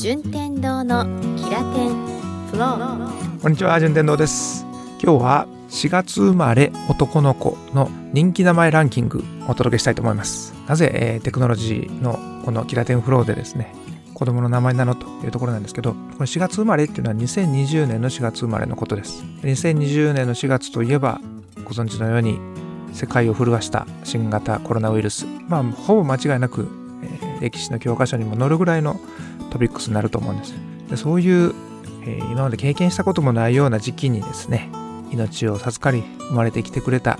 順天堂のキラテンフローこんにちは順天堂です。今日は4月生まれ男の子の人気名前ランキングをお届けしたいと思います。なぜ、えーテクノロジーのこのキラテンフローでですね子供の名前なのというところなんですけどこの4月生まれっていうのは2020年の4月生まれのことです。2020年の4月といえばご存知のように世界を震わした新型コロナウイルス。まあほぼ間違いなく、えー歴史の教科書にも載るぐらいのトピックスになると思うんですでそういう、えー今まで経験したこともないような時期にですね命を授かり生まれてきてくれた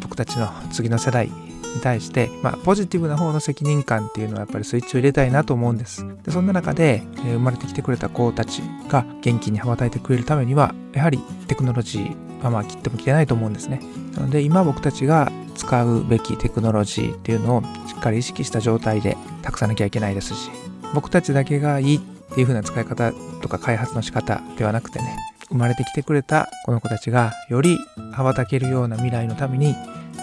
僕たちの次の世代に対して、まあ、ポジティブな方の責任感っていうのはやっぱりスイッチを入れたいなと思うんです。でそんな中で、えー生まれてきてくれた子たちが元気に羽ばたいてくれるためにはやはりテクノロジーはまあ切っても切れないと思うんですね。なので今僕たちが使うべきテクノロジーっていうのをしっかり意識した状態で託さなきゃいけないですし僕たちだけがいいっていう風な使い方とか開発の仕方ではなくてね生まれてきてくれたこの子たちがより羽ばたけるような未来のために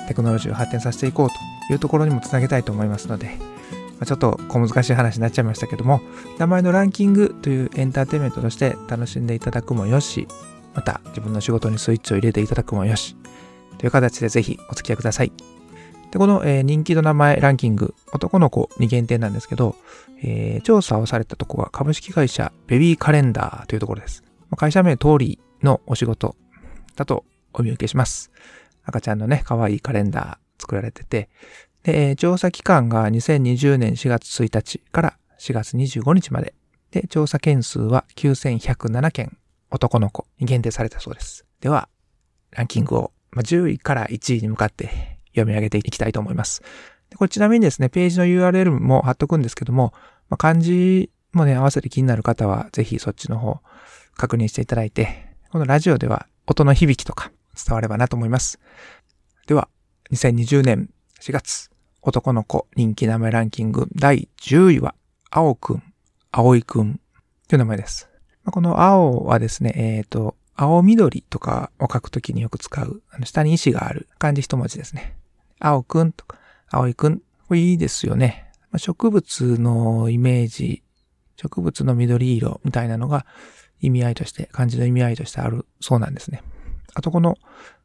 テクノロジーを発展させていこうというところにもつなげたいと思いますので、まちょっと小難しい話になっちゃいましたけども名前のランキングというエンターテインメントとして楽しんでいただくもよしまた自分の仕事にスイッチを入れていただくもよしという形でぜひお付き合いください。で、この、えー人気の名前ランキング、男の子に限定なんですけど、えー調査をされたとこは株式会社ベビーカレンダーというところです。会社名通りのお仕事だとお見受けします。赤ちゃんのね、可愛いカレンダー作られてて、で、調査期間が2020年4月1日から4月25日まで。で、調査件数は9107件男の子に限定されたそうです。では、ランキングを、まあ、10位から1位に向かって読み上げていきたいと思います。でこれちなみにですね、ページの URL も貼っとくんですけども、まあ、漢字もね、合わせて気になる方は、ぜひそっちの方確認していただいて、このラジオでは音の響きとか伝わればなと思います。では、2020年4月、男の子人気名前ランキング第10位は、青くん、青いくんという名前です。この青はですね、えっ、と、青緑とかを書くときによく使う、あの下に石がある漢字一文字ですね。青くんとか、青いくん。これいいですよね。ま植物のイメージ、植物の緑色みたいなのが意味合いとして、漢字の意味合いとしてあるそうなんですね。あとこの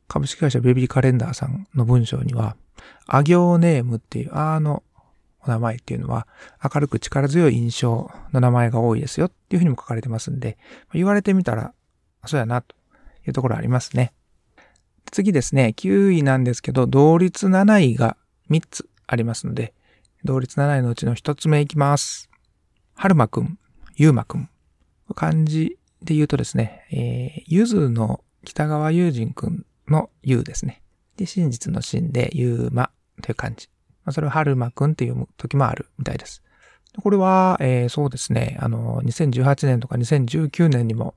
株式会社ベビーカレンダーさんの文章には、あ行ネームっていう、あのお名前っていうのは、明るく力強い印象の名前が多いですよっていうふうにも書かれてますんで、言われてみたら、そうやな、というところありますね。次ですね、9位なんですけど、同率7位が3つありますので、同率7位のうちの1つ目いきます。はるまくん、ゆうまくん。漢字で言うとですね、えー、ゆずの北川ゆうじんくんのゆうですね。で、真実の真でゆうまという漢字。まあ、それをはるまくんっていう時もあるみたいです。これは、えーそうですね、あの、2018年とか2019年にも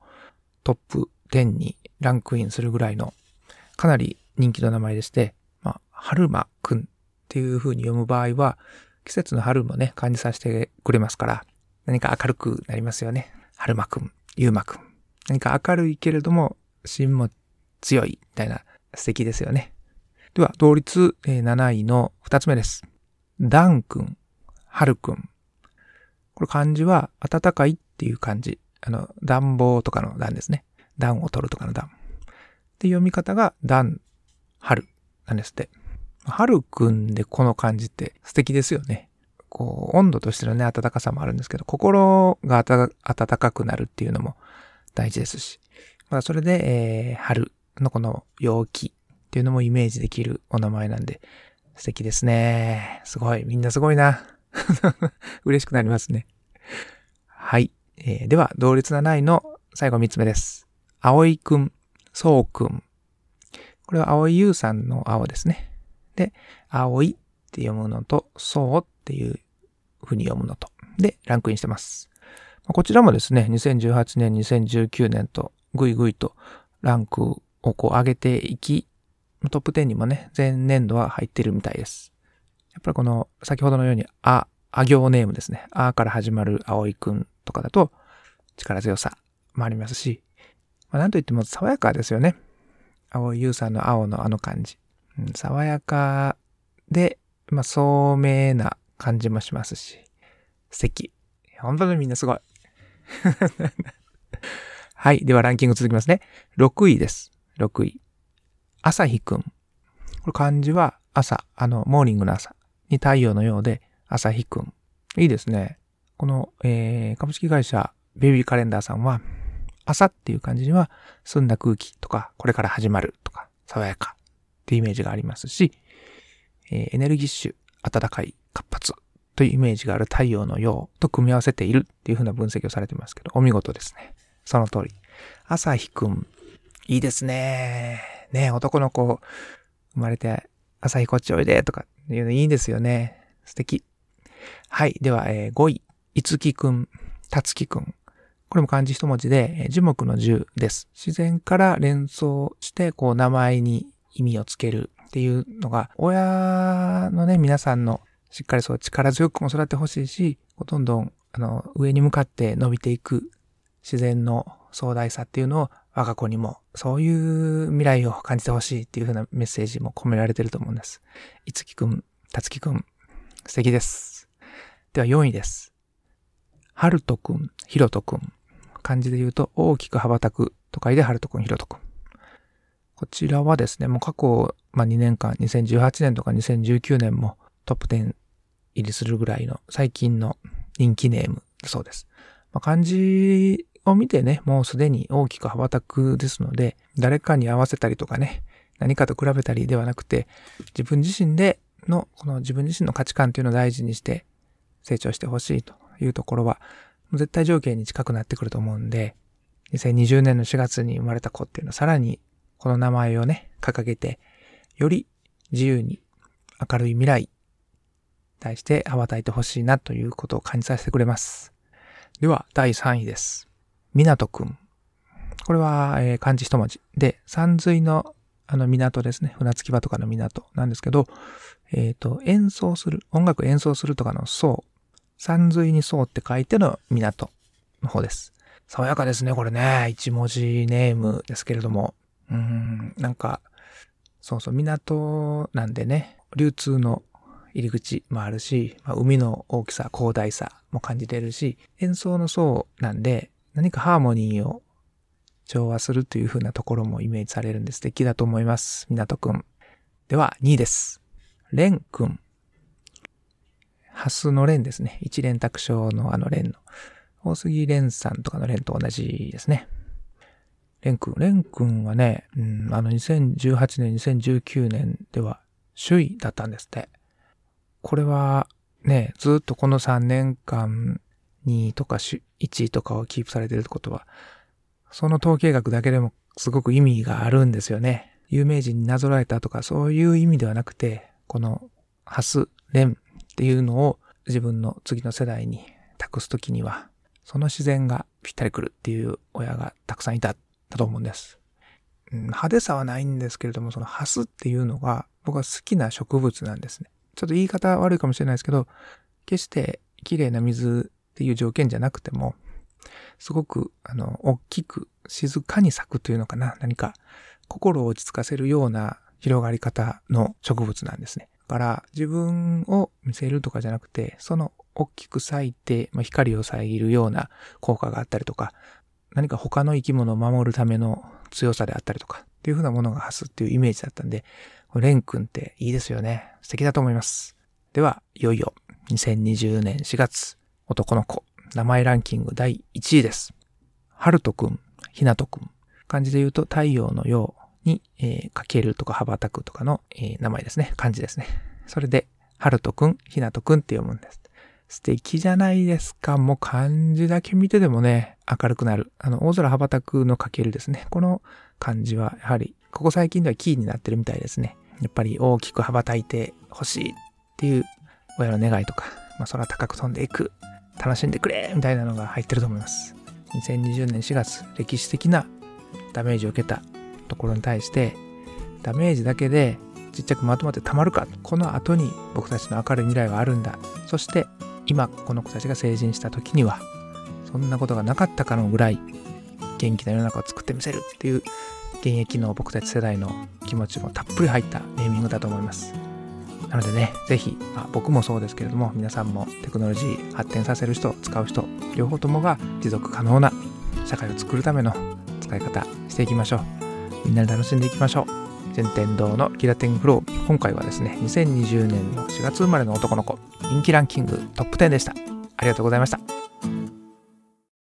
トップ10にランクインするぐらいのかなり人気の名前でして、まあ、春馬くんっていう風に読む場合は、季節の春もね、感じさせてくれますから、何か明るくなりますよね。春馬くん、ゆうまくん。何か明るいけれども、芯も強い、みたいな素敵ですよね。では、同率7位の2つ目です。ダンくん、はるくん。これ漢字は、暖かいっていう漢字。あの、暖房とかの暖ですね。暖を取るとかの暖。で、読み方が、暖、春なんですって。春くんでこの漢字って素敵ですよね。こう、温度としてのね、暖かさもあるんですけど、心が暖かくなるっていうのも大事ですし。まあ、それで、えー、春のこの陽気っていうのもイメージできるお名前なんで、素敵ですね。すごい。みんなすごいな。嬉しくなりますね。はい。えーでは、同率7位の最後3つ目です。葵くん、そうくん。これは葵優さんの青ですね。で、葵って読むのと、そうっていう風に読むのと。で、ランクインしてます。こちらもですね、2018年、2019年とぐいぐいとランクをこう上げていき、トップ10にもね、前年度は入ってるみたいです。やっぱりこの、先ほどのように、あ、あ行ネームですね。あから始まる葵くんとかだと、力強さもありますし、まあ、なんといっても爽やかですよね。青い優さんの青のあの感じ。うん、爽やかで、まあ、聡明な感じもしますし、素敵。本当にみんなすごい。はい。ではランキング続きますね。6位です。6位。朝日くん。これ漢字は朝、あの、モーニングの朝に太陽のようで、朝日くん。いいですね。この、えー、株式会社ベビーカレンダーさんは、朝っていう感じには、澄んだ空気とか、これから始まるとか、爽やかっていうイメージがありますし、えー、エネルギッシュ、暖かい、活発というイメージがある太陽のようと組み合わせているっていう風な分析をされてますけど、お見事ですね。その通り。朝日くん、いいですね。ね男の子、生まれて、朝日こっちおいでとかいうのいいですよね。素敵。はい。では、えー、5位。いつきくん、たつきくん。これも漢字一文字で、樹木の樹です。自然から連想して、こう、名前に意味をつけるっていうのが、親のね、皆さんのしっかりそう力強くも育ってほしいし、どんどん、あの、上に向かって伸びていく自然の壮大さっていうのを我が子にもそういう未来を感じてほしいっていう風なメッセージも込められてると思うんです。いつきくん、たつきくん、素敵です。では4位です。はるとくん、ひろとくん。漢字で言うと大きく羽ばたくと書いてはるとくん、ひろとくん。こちらはですね、もう過去、まあ、2年間、2018年とか2019年もトップ10入りするぐらいの最近の人気ネームだそうです。まあ、漢字を見てね、もうすでに大きく羽ばたくですので、誰かに合わせたりとかね、何かと比べたりではなくて、自分自身での、この自分自身の価値観というのを大事にして成長してほしいというところは、絶対条件に近くなってくると思うんで、2020年の4月に生まれた子っていうのはさらにこの名前をね、掲げて、より自由に明るい未来、対して羽ばたいてほしいなということを感じさせてくれます。では、第3位です。港くん。これは、えー、漢字一文字。で、山水のあの港ですね。船着き場とかの港なんですけど、えっ、ー、と、演奏する、音楽演奏するとかの層、山水に層って書いての港の方です。爽やかですね、これね。一文字ネームですけれども。うん、なんか、そうそう、港なんでね、流通の入り口もあるし、まあ、海の大きさ、広大さも感じてるし、演奏の層なんで、何かハーモニーを調和するという風なところもイメージされるんで素敵だと思います。港くん。では、2位です。レンくん。ハスのレンですね。一連卓章のあのレンの。大杉レンさんとかのレンと同じですね。レンくん。レンくんはね、うん、あの2018年、2019年では首位だったんですって。これはね、ずっとこの3年間2位とか1位とかをキープされてるってことは、その統計学だけでもすごく意味があるんですよね。有名人になぞらえたとかそういう意味ではなくて、このハス、レンっていうのを自分の次の世代に託すときには、その自然がぴったり来るっていう親がたくさんいた、だと思うんです。うん、派手さはないんですけれども、そのハスっていうのが僕は好きな植物なんですね。ちょっと言い方悪いかもしれないですけど、決して綺麗な水っていう条件じゃなくても、すごく、あの、大きく、静かに咲くというのかな。何か、心を落ち着かせるような広がり方の植物なんですね。だから、自分を見せるとかじゃなくて、その大きく咲いて、まあ、光を遮るような効果があったりとか、何か他の生き物を守るための強さであったりとか、っていうふうなものが発すっていうイメージだったんで、レン君っていいですよね。素敵だと思います。では、いよいよ2020年4月、男の子、名前ランキング第1位です。はるとくん、ひなとくん。漢字で言うと太陽のように、えー、かけるとか羽ばたくとかの、えー、名前ですね。漢字ですね。それで、はるとくん、ひなとくんって読むんです。素敵じゃないですか。もう漢字だけ見てでもね、明るくなる。あの、大空羽ばたくのかけるですね。この漢字は、やはり、ここ最近ではキーになってるみたいですね。やっぱり大きく羽ばたいてほしいっていう親の願いとか、まあ、空高く飛んでいく、楽しんでくれみたいなのが入ってると思います。2020年4月、歴史的なダメージを受けたところに対して、ダメージだけでちっちゃくまとまってたまるか。この後に僕たちの明るい未来があるんだ。そして今この子たちが成人した時には、そんなことがなかったかのぐらい元気な世の中を作ってみせるっていう現役の僕たち世代の気持ちもたっぷり入ったネーミングだと思います。なのでね、ぜひ、まあ、僕もそうですけれども、皆さんもテクノロジー発展させる人、使う人、両方ともが持続可能な社会を作るための使い方していきましょう。みんなで楽しんでいきましょう。順天堂のキラテンフロー。今回はですね、2020年の4月生まれの男の子、人気ランキングトップ10でした。ありがとうございました。